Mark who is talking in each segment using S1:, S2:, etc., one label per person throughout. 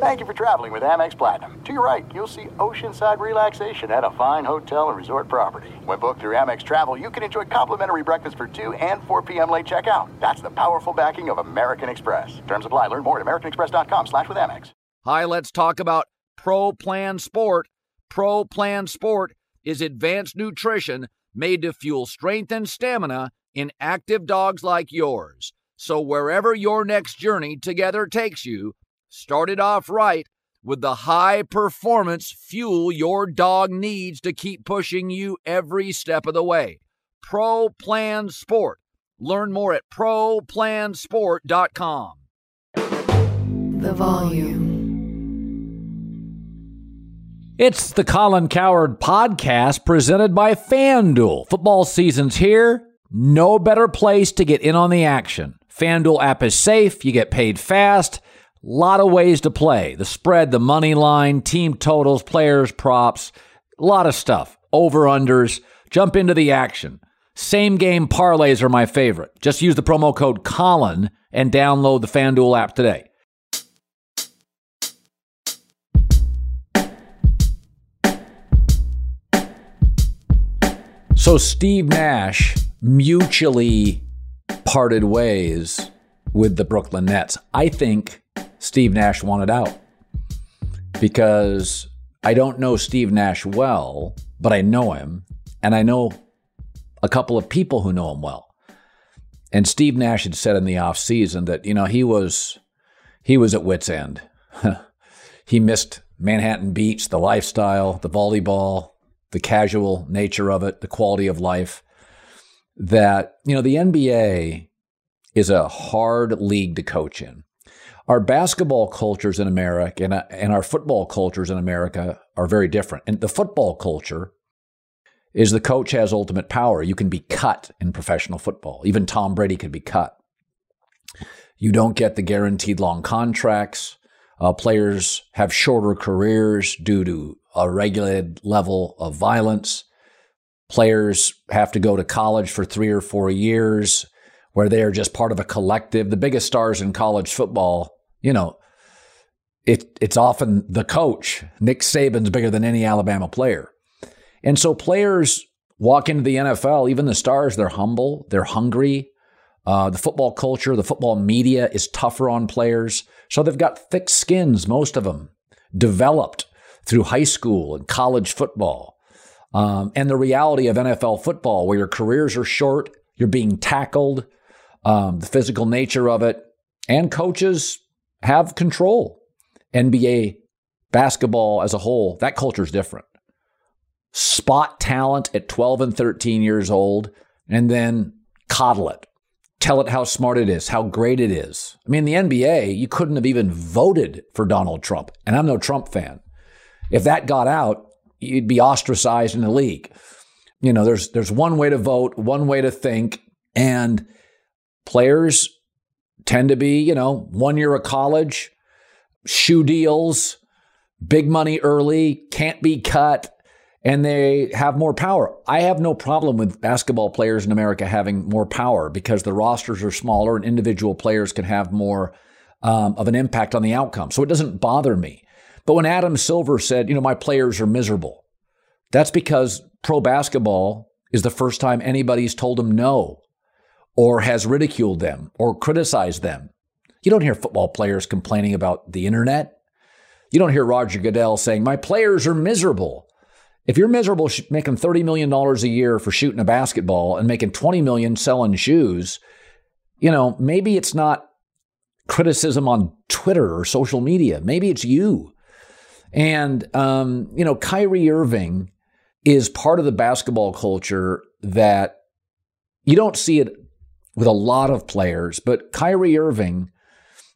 S1: Thank you for traveling with Amex Platinum. To your right, you'll see oceanside relaxation at a fine hotel and resort property. When booked through Amex Travel, you can enjoy complimentary breakfast for 2 and 4 p.m. late checkout. That's the powerful backing of American Express. Terms apply. Learn more at americanexpress.com slash with Amex.
S2: Hi, let's talk about Pro Plan Sport. Pro Plan Sport is advanced nutrition made to fuel strength and stamina in active dogs like yours. So wherever your next journey together takes you, start it off right with the high performance fuel your dog needs to keep pushing you every step of the way. Pro Plan Sport. Learn more at ProPlansport.com.
S3: The volume.
S4: It's the Colin Cowherd podcast presented by FanDuel. Football season's here. No better place to get in on the action. FanDuel app is safe. You get paid fast. Lot of ways to play. The spread, the money line, team totals, players, props, a lot of stuff. Over unders. Jump into the action. Same game parlays are my favorite. Just use the promo code Colin and download the FanDuel app today. So Steve Nash mutually parted ways with the Brooklyn Nets. I think Steve Nash wanted out because I don't know Steve Nash well, but I know him and I know a couple of people who know him well. And Steve Nash had said in the offseason that, you know, he was he was at wit's end. he missed Manhattan Beach, the lifestyle, the volleyball, the casual nature of it, the quality of life. That, you know, the NBA is a hard league to coach in. Our basketball cultures in America and, uh, and our football cultures in America are very different. And the football culture is the coach has ultimate power. You can be cut in professional football. Even Tom Brady could be cut. You don't get the guaranteed long contracts. Uh, players have shorter careers due to a regulated level of violence. Players have to go to college for three or four years where they are just part of a collective. The biggest stars in college football, you know, it, it's often the coach. Nick Saban's bigger than any Alabama player. And so players walk into the NFL, even the stars, they're humble, they're hungry. Uh, the football culture, the football media is tougher on players. So they've got thick skins, most of them, developed through high school and college football. Um, and the reality of NFL football, where your careers are short, you're being tackled, um, the physical nature of it, and coaches have control. NBA basketball as a whole, that culture is different. Spot talent at 12 and 13 years old, and then coddle it. Tell it how smart it is, how great it is. I mean, the NBA, you couldn't have even voted for Donald Trump, and I'm no Trump fan. If that got out, you'd be ostracized in the league. You know, there's there's one way to vote, one way to think, and players tend to be, you know, one year of college, shoe deals, big money early, can't be cut, and they have more power. I have no problem with basketball players in America having more power because the rosters are smaller and individual players can have more um, of an impact on the outcome. So it doesn't bother me. But when Adam Silver said, you know, my players are miserable, that's because pro basketball is the first time anybody's told him no or has ridiculed them or criticized them. You don't hear football players complaining about the internet. You don't hear Roger Goodell saying, my players are miserable. If you're miserable making $30 million a year for shooting a basketball and making 20 million selling shoes, you know, maybe it's not criticism on Twitter or social media. Maybe it's you. And, um, you know, Kyrie Irving is part of the basketball culture that you don't see it with a lot of players, but Kyrie Irving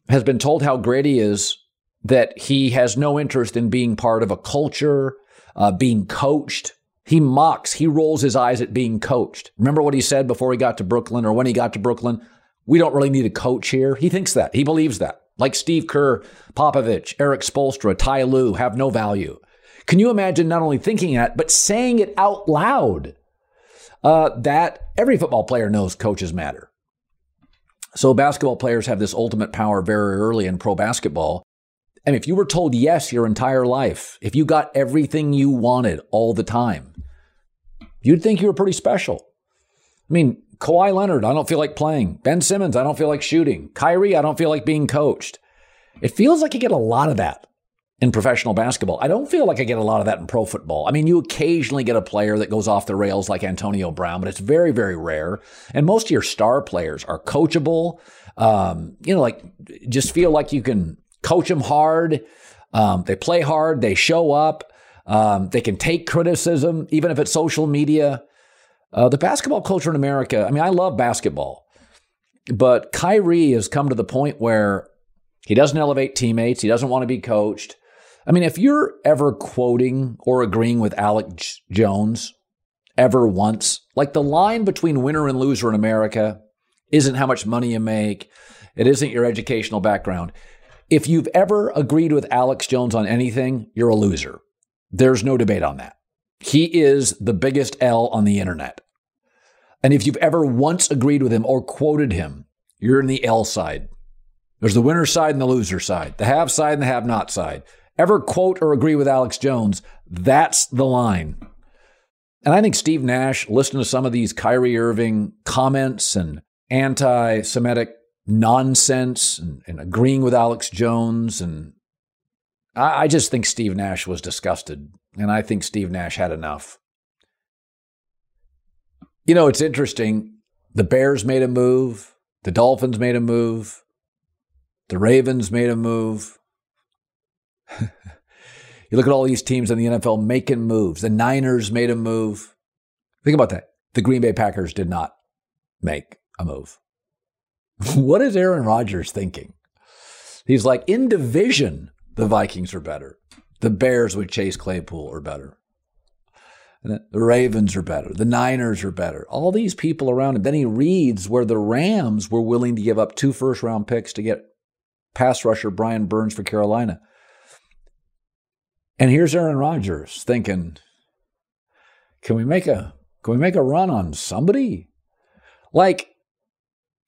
S4: has been told how great he is that he has no interest in being part of a culture, uh, being coached. He mocks, he rolls his eyes at being coached. Remember what he said before he got to Brooklyn or when he got to Brooklyn? We don't really need a coach here. He thinks that. He believes that like Steve Kerr, Popovich, Erik Spoelstra, Ty Lue have no value. Can you imagine not only thinking that, but saying it out loud? Uh, that every football player knows coaches matter. So basketball players have this ultimate power very early in pro basketball. Mean, if you were told yes your entire life, if you got everything you wanted all the time, you'd think you were pretty special. I mean, Kawhi Leonard, I don't feel like playing. Ben Simmons, I don't feel like shooting. Kyrie, I don't feel like being coached. It feels like you get a lot of that in professional basketball. I don't feel like I get a lot of that in pro football. I mean, you occasionally get a player that goes off the rails like Antonio Brown, but it's very, very rare. And most of your star players are coachable. Um, you know, like just feel like you can coach them hard. Um, they play hard. They show up. Um, they can take criticism, even if it's social media. Uh, the basketball culture in America, I mean, I love basketball, but Kyrie has come to the point where he doesn't elevate teammates. He doesn't want to be coached. I mean, if you're ever quoting or agreeing with Alex Jones ever once, like the line between winner and loser in America isn't how much money you make, it isn't your educational background. If you've ever agreed with Alex Jones on anything, you're a loser. There's no debate on that. He is the biggest L on the internet. And if you've ever once agreed with him or quoted him, you're in the L side. There's the winner side and the loser side, the have side and the have not side. Ever quote or agree with Alex Jones, that's the line. And I think Steve Nash listened to some of these Kyrie Irving comments and anti Semitic nonsense and, and, agreeing with Alex Jones. And I, I just think Steve Nash was disgusted. And I think Steve Nash had enough. You know, it's interesting. The Bears made a move, the Dolphins made a move, the Ravens made a move. you look at all these teams in the NFL making moves. The Niners made a move. Think about that. The Green Bay Packers did not make a move. what is Aaron Rodgers thinking? He's like, in division, the Vikings are better. The Bears with Chase Claypool are better. The Ravens are better. The Niners are better. All these people around him. Then he reads where the Rams were willing to give up two first round picks to get pass rusher Brian Burns for Carolina. And here's Aaron Rodgers thinking, can we make a can we make a run on somebody? Like,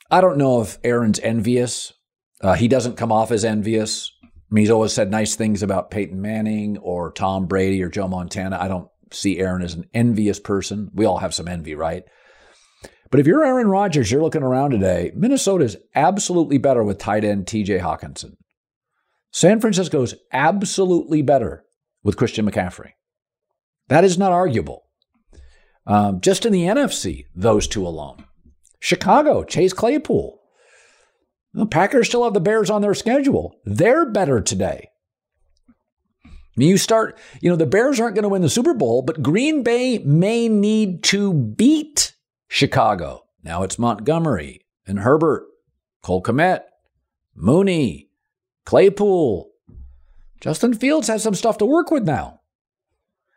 S4: I don't know if Aaron's envious. Uh, he doesn't come off as envious. I mean, he's always said nice things about Peyton Manning or Tom Brady or Joe Montana. I don't see Aaron as an envious person. We all have some envy, right? But if you're Aaron Rodgers, you're looking around today, Minnesota is absolutely better with tight end TJ Hockenson. San Francisco is absolutely better with Christian McCaffrey. That is not arguable. Um, just in the NFC, those two alone. Chicago, Chase Claypool. The Packers still have the Bears on their schedule. They're better today. You start, you know, the Bears aren't going to win the Super Bowl, but Green Bay may need to beat Chicago. Now it's Montgomery and Herbert, Cole Kmet, Mooney, Claypool. Justin Fields has some stuff to work with now.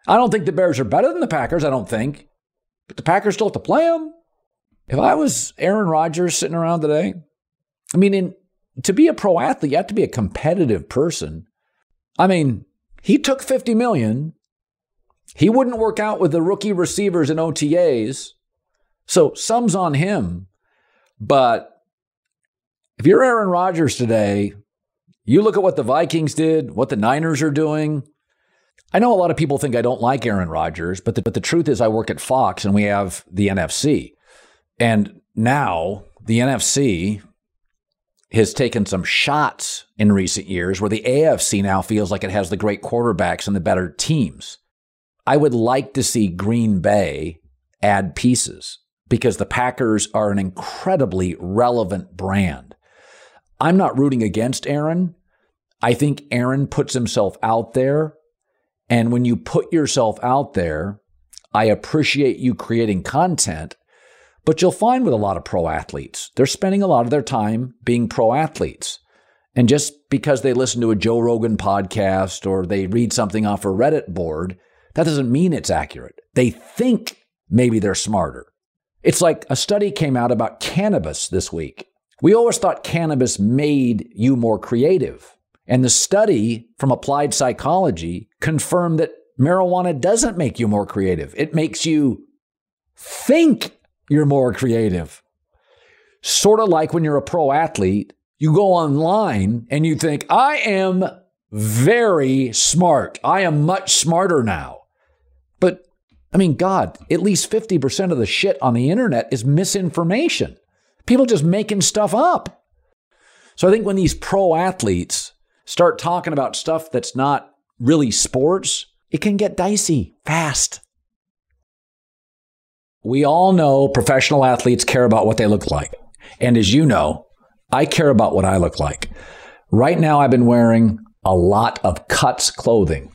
S4: I don't think the Bears are better than the Packers, I don't think. But the Packers still have to play them. If I was Aaron Rodgers sitting around today, I mean, in, to be a pro athlete, you have to be a competitive person. I mean, he took 50 million. He wouldn't work out with the rookie receivers and OTAs. So some's on him. But if you're Aaron Rodgers today, you look at what the Vikings did, what the Niners are doing. I know a lot of people think I don't like Aaron Rodgers, but the, but the truth is, I work at Fox and we have the NFC. And now the NFC has taken some shots in recent years where the AFC now feels like it has the great quarterbacks and the better teams. I would like to see Green Bay add pieces because the Packers are an incredibly relevant brand. I'm not rooting against Aaron. I think Aaron puts himself out there. And when you put yourself out there, I appreciate you creating content but you'll find with a lot of pro athletes, they're spending a lot of their time being pro athletes. And just because they listen to a Joe Rogan podcast or they read something off a Reddit board, that doesn't mean it's accurate. They think maybe they're smarter. It's like a study came out about cannabis this week. We always thought cannabis made you more creative. And the study from applied psychology confirmed that marijuana doesn't make you more creative. It makes you think you're more creative. Sort of like when you're a pro athlete, you go online and you think, I am very smart. I am much smarter now. But I mean, God, at least 50% of the shit on the internet is misinformation. People just making stuff up. So I think when these pro athletes start talking about stuff that's not really sports, it can get dicey fast. We all know professional athletes care about what they look like. And as you know, I care about what I look like. Right now, I've been wearing a lot of cuts clothing.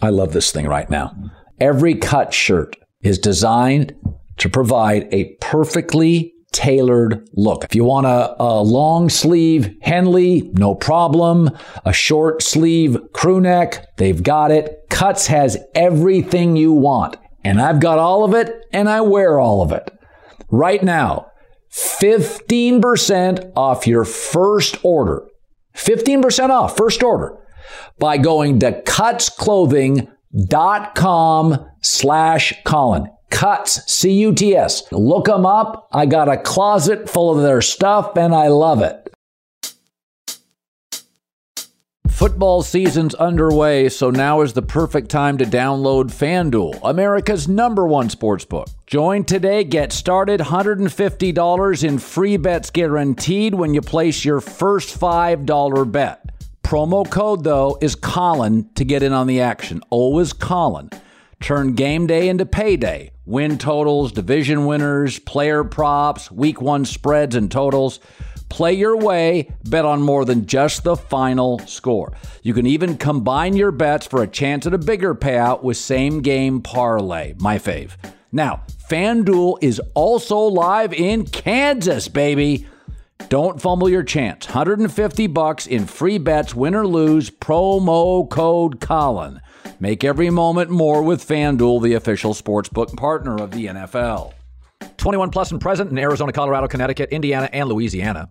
S4: I love this thing right now. Every cut shirt is designed to provide a perfectly tailored look. If you want a, a, long sleeve Henley, no problem. A short sleeve crew neck, they've got it. Cuts has everything you want. And I've got all of it and I wear all of it. Right now, 15% off your first order. 15% off first order by going to cutsclothing.com slash Colin. Cuts, C U T S. Look them up. I got a closet full of their stuff and I love it.
S2: Football season's underway, so now is the perfect time to download FanDuel, America's number one sports book. Join today, get started, $150 in free bets guaranteed when you place your first $5 bet. Promo code, though, is Colin to get in on the action. Always Colin. Turn game day into payday. Win totals, division winners, player props, week one spreads and totals. Play your way, bet on more than just the final score. You can even combine your bets for a chance at a bigger payout with same game parlay, my fave. Now, FanDuel is also live in Kansas, baby. Don't fumble your chance. 150 bucks in free bets, win or lose, promo code Colin. Make every moment more with FanDuel, the official sportsbook partner of the NFL. 21 plus and present in Arizona, Colorado, Connecticut, Indiana, and Louisiana.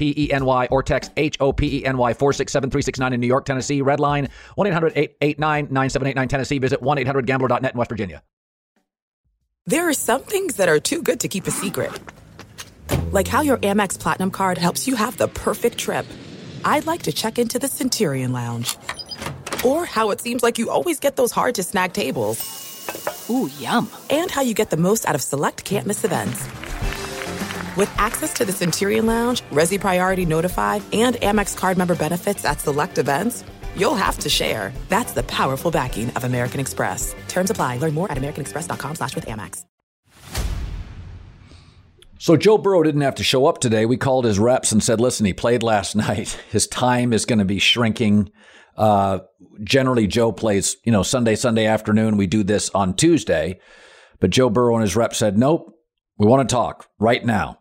S2: P E N Y or text H O P E N Y 467 369 in New York, Tennessee. Red line 1 800 889 9789 Tennessee. Visit 1 800 gambler.net in West Virginia.
S5: There are some things that are too good to keep a secret, like how your Amex Platinum card helps you have the perfect trip. I'd like to check into the Centurion Lounge, or how it seems like you always get those hard to snag tables.
S6: Ooh, yum.
S5: And how you get the most out of select can't miss events. With access to the Centurion Lounge, Resy Priority Notified, and Amex card member benefits at select events, you'll have to share. That's the powerful backing of American Express. Terms apply. Learn more at americanexpress.com slash with Amex.
S4: So Joe Burrow didn't have to show up today. We called his reps and said, listen, he played last night. His time is going to be shrinking. Uh, generally, Joe plays, you know, Sunday, Sunday afternoon. We do this on Tuesday. But Joe Burrow and his rep said, nope, we want to talk right now.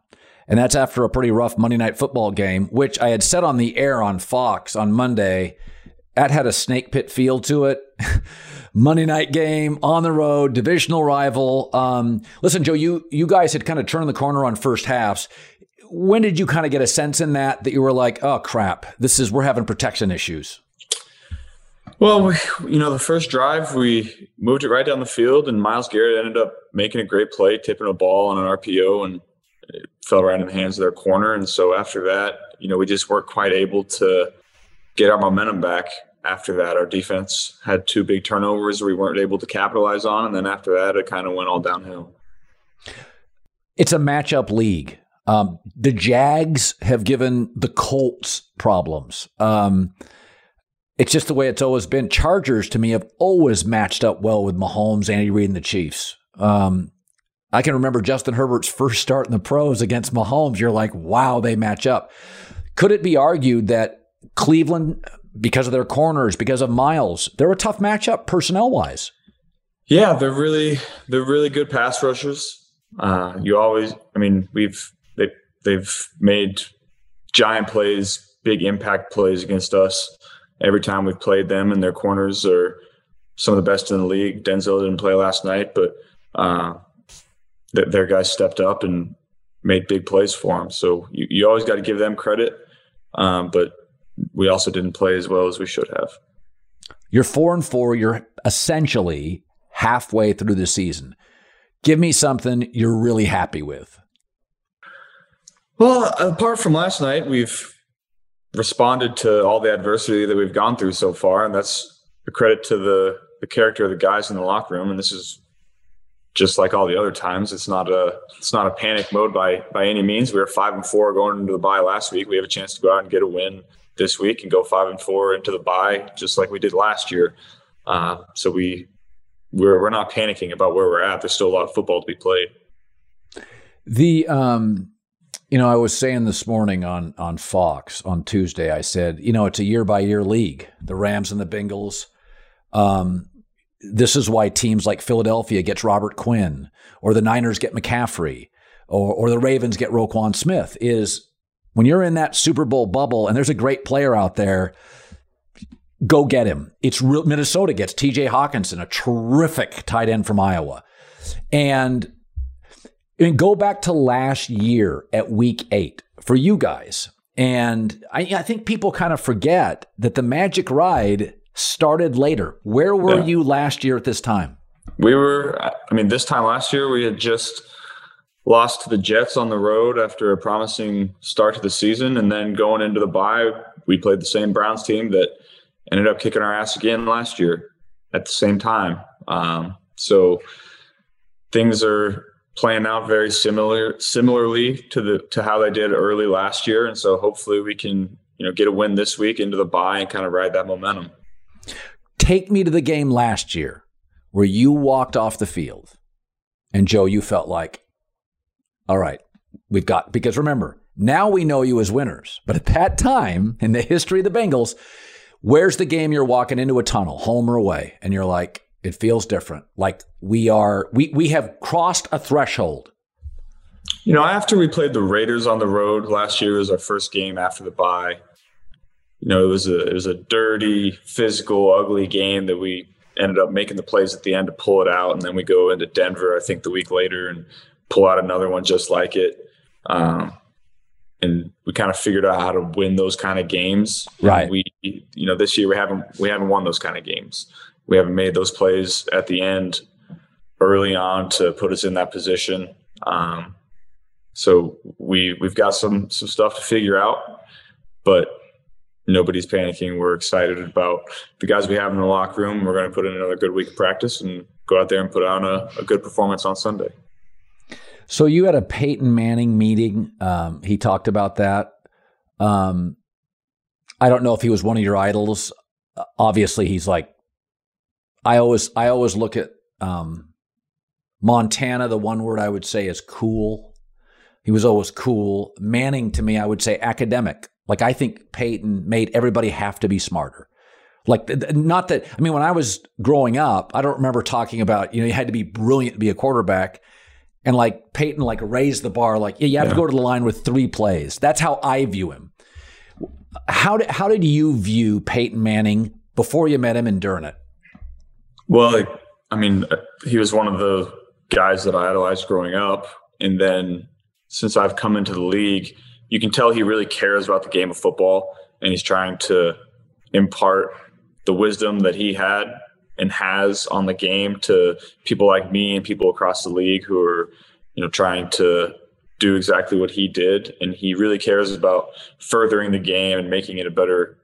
S4: And that's after a pretty rough Monday night football game, which I had said on the air on Fox on Monday. That had a snake pit feel to it. Monday night game on the road, divisional rival. Um, listen, Joe, you you guys had kind of turned the corner on first halves. When did you kind of get a sense in that that you were like, oh crap, this is we're having protection issues?
S7: Well, we, you know, the first drive we moved it right down the field, and Myles Garrett ended up making a great play, tipping a ball on an RPO, and it fell right in the hands of their corner. And so after that, you know, we just weren't quite able to get our momentum back. After that, our defense had two big turnovers we weren't able to capitalize on. And then after that, it kind of went all downhill.
S4: It's a matchup league. Um, the Jags have given the Colts problems. Um, it's just the way it's always been. Chargers, to me, have always matched up well with Mahomes, Andy Reid, and the Chiefs. Um, I can remember Justin Herbert's first start in the pros against Mahomes. You're like, wow, they match up. Could it be argued that Cleveland, because of their corners, because of Myles, they're a tough matchup personnel wise?
S7: Yeah, they're really they're really good pass rushers. Uh, you always, I mean, we've they they've made giant plays, big impact plays against us, every time we've played them, and their corners are some of the best in the league. Denzel didn't play last night, but uh, th- their guys stepped up and made big plays for them. So you, you always got to give them credit, um, but we also didn't play as well as we should have.
S4: You're four and four. You're essentially halfway through the season. Give me something you're really happy with.
S7: Well, apart from last night, we've responded to all the adversity that we've gone through so far, and that's a credit to the the character of the guys in the locker room. And this is just like all the other times. It's not a it's not a panic mode by by any means. We were five and four going into the bye last week. We have a chance to go out and get a win this week and go five and four into the bye, just like we did last year. Uh, so we we're we're not panicking about where we're at. There's still a lot of football to be played.
S4: The um, you know, I was saying this morning on on Fox on Tuesday. I said, you know, it's a year by year league. The Rams and the Bengals. Um, this is why teams like Philadelphia gets Robert Quinn, or the Niners get McCaffrey, or or the Ravens get Roquan Smith. Is when you're in that Super Bowl bubble and there's a great player out there, go get him. It's real. Minnesota gets T.J. Hockenson, a terrific tight end from Iowa, and and go back to last year at Week Eight for you guys. And I, I think people kind of forget that the Magic Ride started later. Where were yeah. you last year at this time?
S7: We were. I mean, this time last year we had just lost to the Jets on the road after a promising start to the season, and then going into the bye, we played the same Browns team that ended up kicking our ass again last year at the same time. Um, so things are playing out very similar similarly to the to how they did early last year, and so hopefully we can you know get a win this week into the bye and kind of ride that momentum.
S4: Take me to the game last year where you walked off the field, and Joe, you felt like, all right, we've got because remember now we know you as winners, but at that time in the history of the Bengals Where's the game you're walking into a tunnel, home or away, and you're like, it feels different. Like we are, we we have crossed a threshold.
S7: You know, after we played the Raiders on the road last year, was our first game after the bye. You know, it was a it was a dirty, physical, ugly game that we ended up making the plays at the end to pull it out, and then we go into Denver, I think, the week later and pull out another one just like it. Um, and we kind of figured out how to win those kind of games.
S4: Right.
S7: And we, you know, this year we haven't we haven't won those kind of games. We haven't made those plays at the end, early on, to put us in that position. Um, so we we've got some some stuff to figure out, but nobody's panicking. We're excited about the guys we have in the locker room. We're going to put in another good week of practice and go out there and put on a, a good performance on Sunday.
S4: So you had a Peyton Manning meeting. Um, he talked about that. Um, I don't know if he was one of your idols. Obviously, he's like. I always I always look at um, Montana. The one word I would say is cool. He was always cool. Manning to me, I would say academic. Like I think Peyton made everybody have to be smarter. Like not that I mean when I was growing up, I don't remember talking about you know you had to be brilliant to be a quarterback and like Peyton like raised the bar like yeah, you have yeah. to go to the line with three plays. That's how I view him. How did how did you view Peyton Manning before you met him and during it?
S7: Well, I mean, uh, he was one of the guys that I idolized growing up, and then since I've come into the league, you can tell he really cares about the game of football, and he's trying to impart the wisdom that he had and has on the game to people like me and people across the league who are, you know, trying to do exactly what he did. And he really cares about furthering the game and making it a better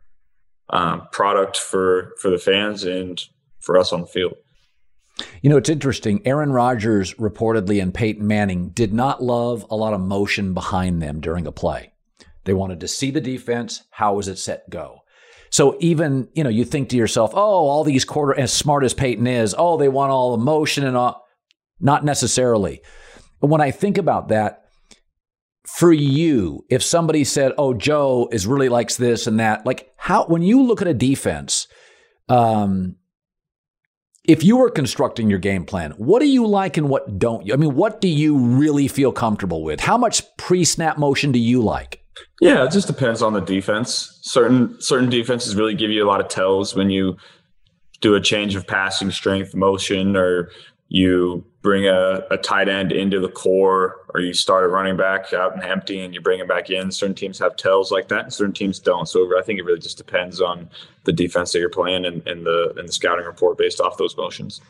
S7: um, product for for the fans and for us on the field.
S4: You know, it's interesting. Aaron Rodgers reportedly and Peyton Manning did not love a lot of motion behind them during a play. They wanted to see the defense. How was it set go? So even, you know, you think to yourself, oh, all these quarter, as smart as Peyton is, oh, they want all the motion and all. Not necessarily. But when I think about that, for you, if somebody said, oh, Joe is really likes this and that, like how, when you look at a defense, um, if you were constructing your game plan, what do you like and what don't you? I mean, what do you really feel comfortable with? How much pre snap motion do you like?
S7: Yeah, it just depends on the defense. Certain certain defenses really give you a lot of tells when you do a change of passing strength motion or you bring a, a tight end into the core or you start a running back out and empty and you bring him back in. Certain teams have tells like that and certain teams don't. So I think it really just depends on the defense that you're playing and, and the and the scouting report based off those motions.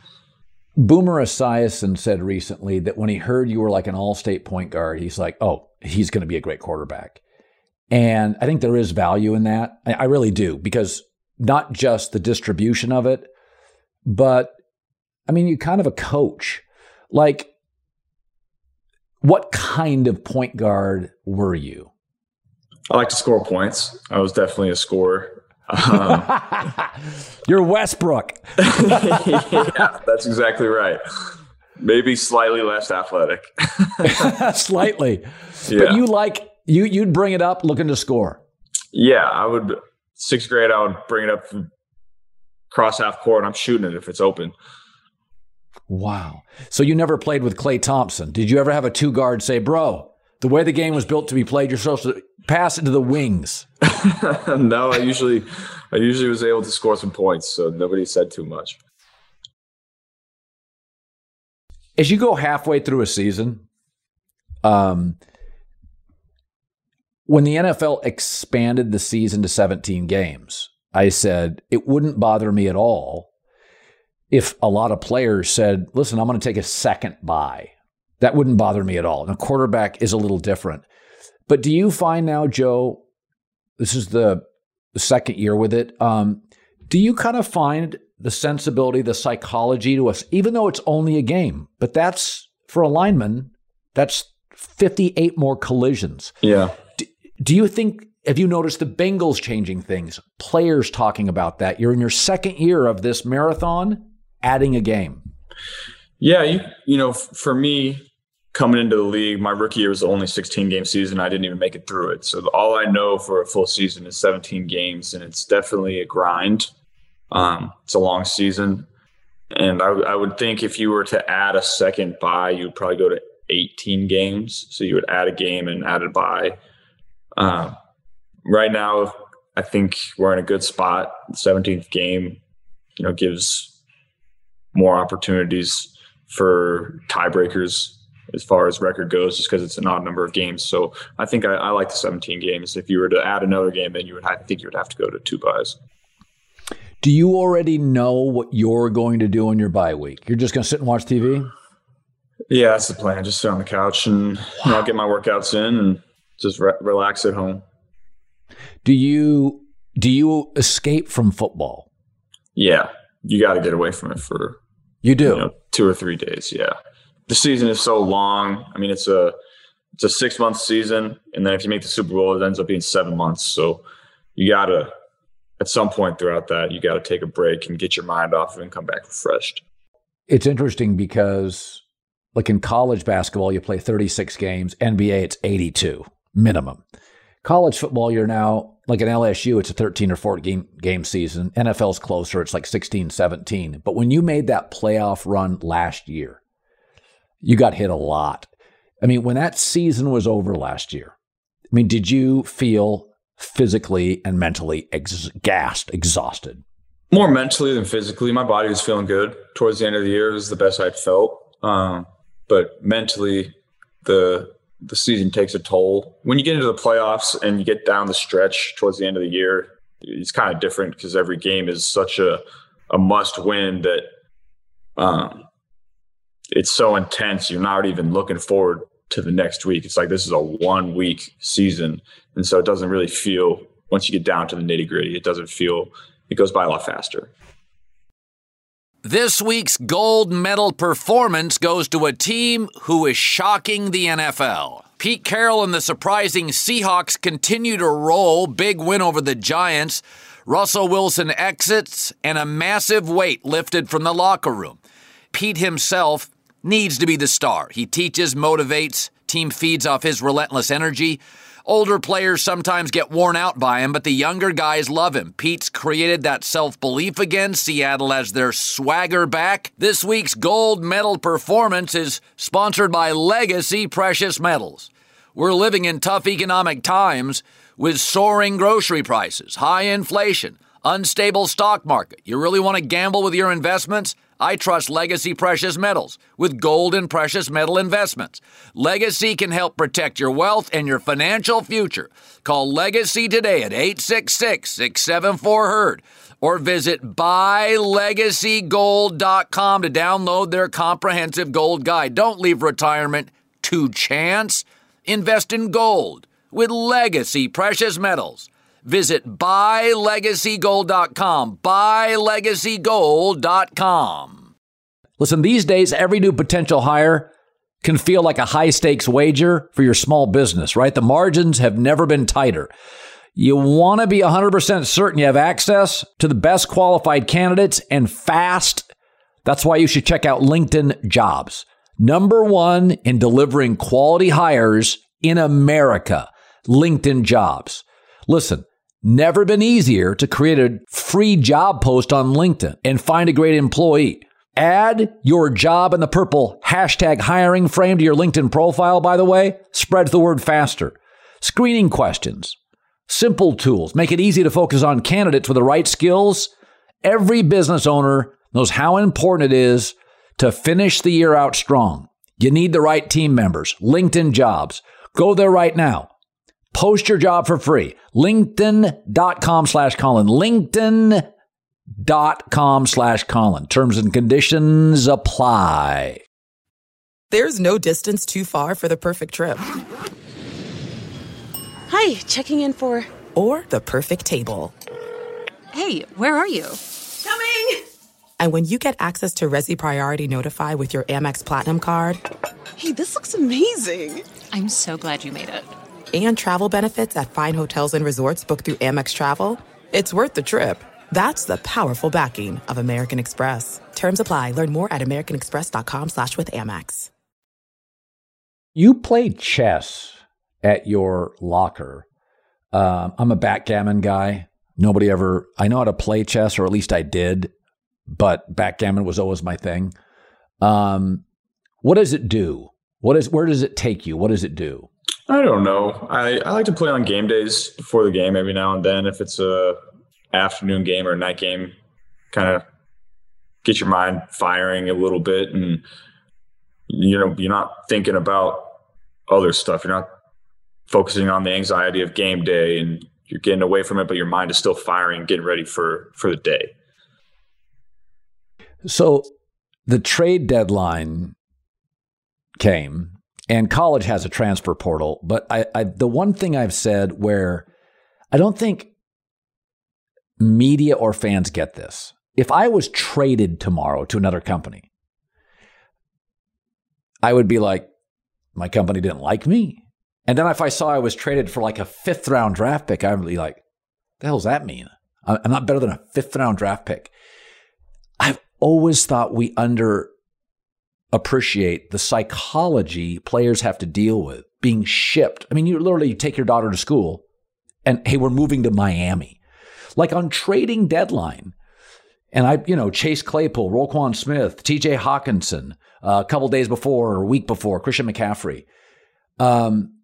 S4: Boomer Esiason said recently that when he heard you were like an all-state point guard, he's like, "Oh, he's going to be a great quarterback." And I think there is value in that. I, I really do because not just the distribution of it, but I mean, you're kind of a coach. Like, what kind of point guard were you?
S7: I like to score points. I was definitely a scorer. Um,
S4: You're Westbrook.
S7: yeah, that's exactly right. Maybe slightly less athletic.
S4: slightly.
S7: Yeah.
S4: But you like you you'd bring it up looking to score.
S7: Yeah, I would sixth grade I would bring it up cross half court and I'm shooting it if it's open.
S4: Wow. So you never played with Klay Thompson. Did you ever have a two guard say, bro, the way the game was built to be played, you're supposed to pass it to the wings?
S7: no, I usually I usually was able to score some points, so nobody said too much.
S4: As you go halfway through a season, um, when the NFL expanded the season to 17 games, I said it wouldn't bother me at all if a lot of players said, listen, I'm going to take a second bye. That wouldn't bother me at all. And a quarterback is a little different. But do you find now, Joe, this is the second year with it, um, do you kind of find the sensibility, the psychology to us, even though it's only a game, but that's for a lineman, that's 58 more collisions.
S7: Yeah.
S4: Do, do you think have you noticed the Bengals changing things? Players talking about that. You're in your second year of this marathon, adding a game.
S7: Yeah, you you know, for me coming into the league, my rookie year was the only 16 game season. I didn't even make it through it. So all I know for a full season is 17 games, and it's definitely a grind. Um, it's a long season, and I, I would think if you were to add a second bye, you'd probably go to 18 games. So you would add a game and add a bye. Um, right now, I think we're in a good spot. The 17th game, you know, gives more opportunities for tiebreakers as far as record goes, just because it's an odd number of games. So I think I, I, like the 17 games. If you were to add another game, then you would have, I think you would have to go to two byes.
S4: Do you already know what you're going to do on your bye week? You're just going to sit and watch TV?
S7: Yeah, that's the plan. Just sit on the couch and wow. you know, get my workouts in and just re- relax at home.
S4: Do you do you escape from football?
S7: Yeah, you got to get away from it for
S4: you do you
S7: know, two or three days. Yeah, the season is so long. I mean, it's a it's a six month season, and then if you make the Super Bowl, it ends up being seven months. So you got to at some point throughout that, you got to take a break and get your mind off it and come back refreshed.
S4: It's interesting because, like in college basketball, you play 36 games. NBA, it's 82 minimum. College football, you're now like an LSU, it's a 13 or 14 game, game season. NFL's closer, it's like 16, 17. But when you made that playoff run last year, you got hit a lot. I mean, when that season was over last year, I mean, did you feel physically and mentally ex- gassed, exhausted?
S7: More mentally than physically. My body was feeling good towards the end of the year. It was the best I'd felt. Um, but mentally, the the season takes a toll. When you get into the playoffs and you get down the stretch towards the end of the year, it's kind of different because every game is such a a must win that um, it's so intense. You're not even looking forward to the next week. It's like this is a one week season, and so it doesn't really feel once you get down to the nitty gritty. It doesn't feel it goes by a lot faster.
S2: This week's gold medal performance goes to a team who is shocking the NFL. Pete Carroll and the surprising Seahawks continue to roll. Big win over the Giants. Russell Wilson exits, and a massive weight lifted from the locker room. Pete himself needs to be the star. He teaches, motivates, team feeds off his relentless energy. Older players sometimes get worn out by him, but the younger guys love him. Pete's created that self belief again. Seattle has their swagger back. This week's gold medal performance is sponsored by Legacy Precious Metals. We're living in tough economic times with soaring grocery prices, high inflation, unstable stock market. You really want to gamble with your investments? I trust Legacy Precious Metals with gold and precious metal investments. Legacy can help protect your wealth and your financial future. Call Legacy today at 866 674 HERD or visit buylegacygold.com to download their comprehensive gold guide. Don't leave retirement to chance. Invest in gold with Legacy Precious Metals. Visit buylegacygold.com. Buylegacygold.com.
S4: Listen, these days, every new potential hire can feel like a high stakes wager for your small business, right? The margins have never been tighter. You want to be 100% certain you have access to the best qualified candidates and fast. That's why you should check out LinkedIn Jobs. Number one in delivering quality hires in America, LinkedIn Jobs. Listen, never been easier to create a free job post on LinkedIn and find a great employee. Add your job in the purple hashtag hiring frame to your LinkedIn profile, by the way, spreads the word faster. Screening questions, simple tools, make it easy to focus on candidates with the right skills. Every business owner knows how important it is to finish the year out strong. You need the right team members. LinkedIn jobs. Go there right now. Post your job for free. LinkedIn.com slash Colin. LinkedIn dot com slash Colin. Terms and conditions apply.
S5: There's no distance too far for the perfect trip.
S6: Hi, checking in for.
S5: Or the perfect table.
S6: Hey, where are you?
S8: Coming!
S5: And when you get access to Resy Priority Notify with your Amex Platinum card.
S6: Hey, this looks amazing! I'm so glad you made it.
S5: And travel benefits at fine hotels and resorts booked through Amex Travel. It's worth the trip. That's the powerful backing of American Express. Terms apply. Learn more at americanexpress.com slash with Amex.
S4: You play chess at your locker. Um, I'm a backgammon guy. Nobody ever, I know how to play chess, or at least I did, but backgammon was always my thing. Um, what does it do? What is, where does it take you? What does it do?
S7: I don't know. I, I like to play on game days before the game every now and then. If it's a afternoon game or a night game, kind of get your mind firing a little bit, and you know you're not thinking about other stuff. You're not focusing on the anxiety of game day, and you're getting away from it, but your mind is still firing, getting ready for for the day.
S4: So the trade deadline came and college has a transfer portal. But I, I, the one thing I've said where I don't think media or fans get this. If I was traded tomorrow to another company, I would be like, my company didn't like me. And then if I saw I was traded for like a fifth round draft pick, I'd be like, the hell does that mean? I'm not better than a fifth round draft pick. I've always thought we under appreciate the psychology players have to deal with being shipped. I mean, you literally take your daughter to school and, hey, we're moving to Miami. Like on trading deadline, and I, you know, Chase Claypool, Roquan Smith, TJ Hockenson, uh, a couple days before or a week before, Christian McCaffrey. Um,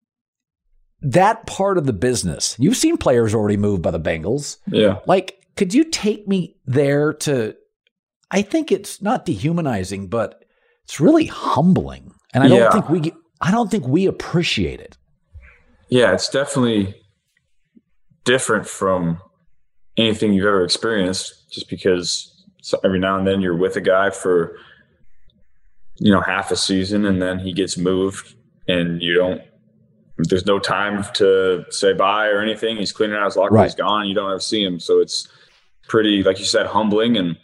S4: that part of the business, you've seen players already moved by the Bengals.
S7: Yeah.
S4: Like, could you take me there to? I think it's not dehumanizing, but it's really humbling, and I don't
S7: Yeah.
S4: think we I don't think we appreciate it.
S7: Yeah, it's definitely different from anything you've ever experienced. Just because every now and then you're with a guy for you know half a season, and then he gets moved, and you don't. There's no time to say bye or anything. He's cleaning out his locker.
S4: Right.
S7: He's gone. You don't ever see him. So it's pretty, like you said, humbling, and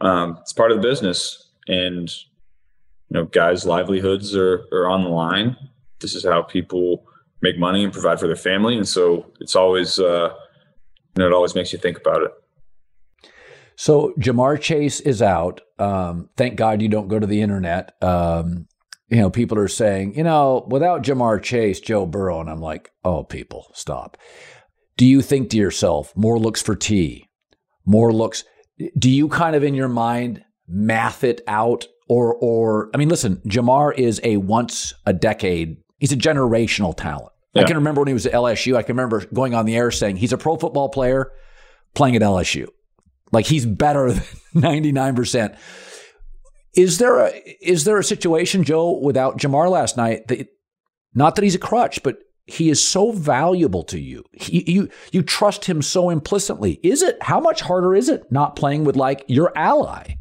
S7: um, it's part of the business. And you know, guys' livelihoods are, are on the line. This is how people make money and provide for their family. And so it's always, uh, you know, it always makes you think about it.
S4: So Ja'Marr Chase is out. Um, thank God you don't go to the internet. Um, you know, people are saying, you know, without Ja'Marr Chase, Joe Burrow, and I'm like, oh, people, stop. Do you think to yourself, more looks for T, more looks? Do you kind of in your mind math it out, or, or I mean, listen, Ja'Marr is a once a decade He's a generational talent. Yeah. I can remember when he was at LSU. I can remember going on the air saying he's a pro football player playing at LSU. Like he's better than 99%. Is there a is there a situation, Joe, without Ja'Marr last night that not that he's a crutch, but he is so valuable to you. He, you you trust him so implicitly. Is it how much harder is it not playing with like your ally?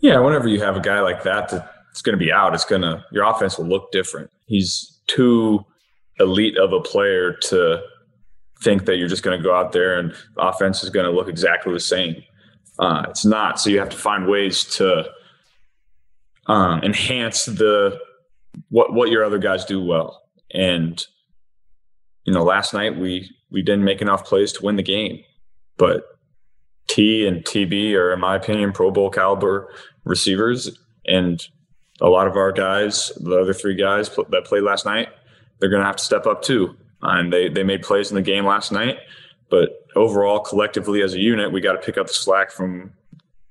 S7: Yeah, whenever you have a guy like that that's going to be out, it's going to your offense will look different. He's too elite of a player to think that you're just going to go out there and the offense is going to look exactly the same. Uh, it's not. So you have to find ways to um, enhance the what what your other guys do well. And you know, last night we we didn't make enough plays to win the game, but T and TB are, in my opinion, Pro Bowl caliber receivers, and a lot of our guys, the other three guys that played last night, they're going to have to step up too. And they they made plays in the game last night, but overall, collectively as a unit, we got to pick up the slack from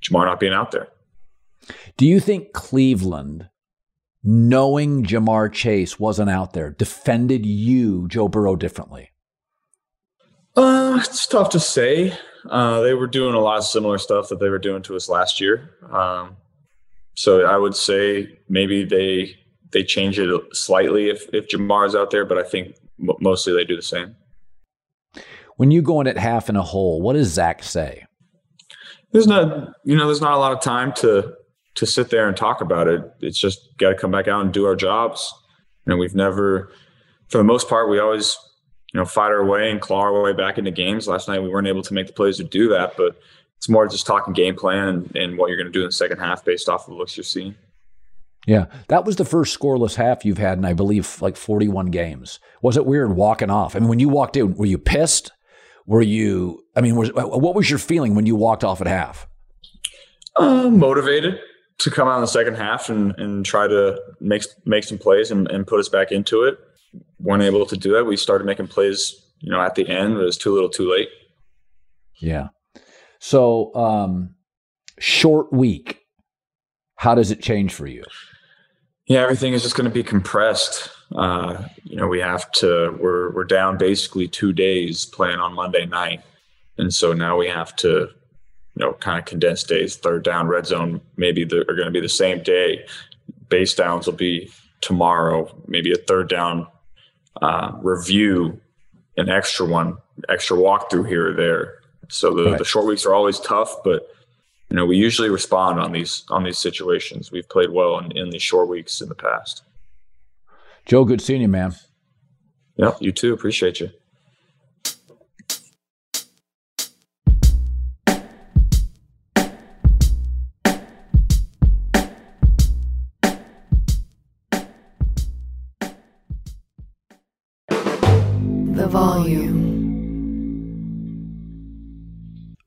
S7: Ja'Marr not being out there.
S4: Do you think Cleveland, knowing Ja'Marr Chase wasn't out there, defended you, Joe Burrow, differently?
S7: Uh, it's tough to say. Uh, they were doing a lot of similar stuff that they were doing to us last year. Um, so I would say maybe they they change it slightly if if Ja'Marr is out there, but I think mostly they do the same.
S4: When you go in at half in a hole, what does Zac say?
S7: There's not, you know, there's not a lot of time to to sit there and talk about it. It's just got to come back out and do our jobs. You know, we've never, for the most part, we always, you know, fight our way and claw our way back into games. Last night we weren't able to make the plays to do that, but it's more just talking game plan and, and what you're going to do in the second half based off of the looks you're seeing.
S4: Yeah, that was the first scoreless half you've had in, I believe, like 41 games. Was it weird walking off? I mean, when you walked in, were you pissed? Were you? I mean, was, what was your feeling when you walked off at half?
S7: Uh, motivated to come out in the second half and, and try to make make some plays and, and put us back into it. Weren't able to do that. We started making plays, you know, at the end, but it was too little, too late.
S4: Yeah. So, um, short week. How does it change for you?
S7: Yeah, everything is just going to be compressed. Uh, you know, we have to. We're we're down basically two days playing on Monday night, and so now we have to you know, kind of condensed days. Third down, red zone, maybe are going to be the same day. Base downs will be tomorrow. Maybe a third down uh, review, an extra one, extra walkthrough here or there. So the, right. the short weeks are always tough, but you know we usually respond on these on these situations. We've played well in, in these short weeks in the past.
S4: Joe, good seeing you, man.
S7: Yeah, you too. Appreciate you.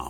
S9: com.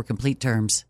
S10: for complete terms.